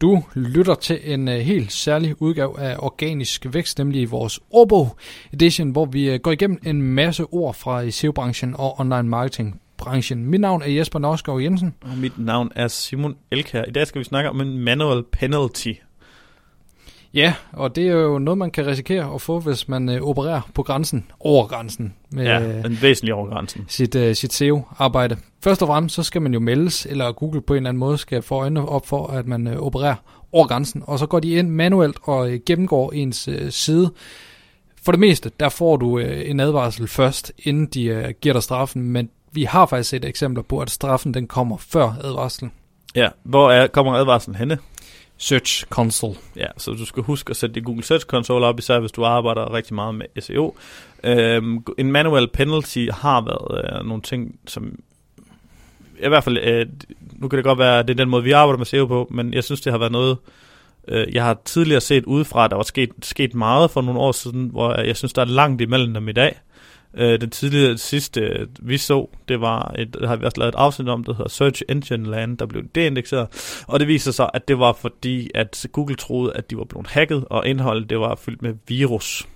Du lytter til en uh, helt særlig udgave af Organisk Vækst, nemlig vores ordbog edition, hvor vi uh, går igennem en masse ord fra SEO-branchen og online marketing branchen. Mit navn er Jesper Norsgaard Jensen. Og mit navn er Simon Elkær. I dag skal vi snakke om en manual penalty. Ja, og det er jo noget, man kan risikere at få, hvis man øh, opererer på grænsen, over grænsen. Med, ja, den væsentlige over grænsen. Sit, øh, sit SEO-arbejde. Først og fremmest, så skal man jo meldes, eller Google på en eller anden måde skal få øjnene op for, at man øh, opererer over grænsen. Og så går de ind manuelt og øh, gennemgår ens øh, side. For det meste, der får du øh, en advarsel først, inden de øh, giver dig straffen, men vi har faktisk set eksempler på, at straffen den kommer før advarslen. Ja, hvor er, kommer advarslen henne? Search Console. Ja, så du skal huske at sætte din Google Search Console op, især hvis du arbejder rigtig meget med SEO. Øhm, en manual penalty har været øh, nogle ting, som i hvert fald, øh, nu kan det godt være, at det er den måde, vi arbejder med SEO på, men jeg synes, det har været noget, øh, jeg har tidligere set udefra, at der var sket, sket meget for nogle år siden, hvor jeg synes, der er langt imellem dem i dag. Øh, den tidligere sidste, øh, vi så, det var et, der har vi også lavet et afsnit om, der hedder Search Engine Land, der blev deindekseret, og det viser sig, at det var fordi, at Google troede, at de var blevet hacket, og indholdet det var fyldt med virus.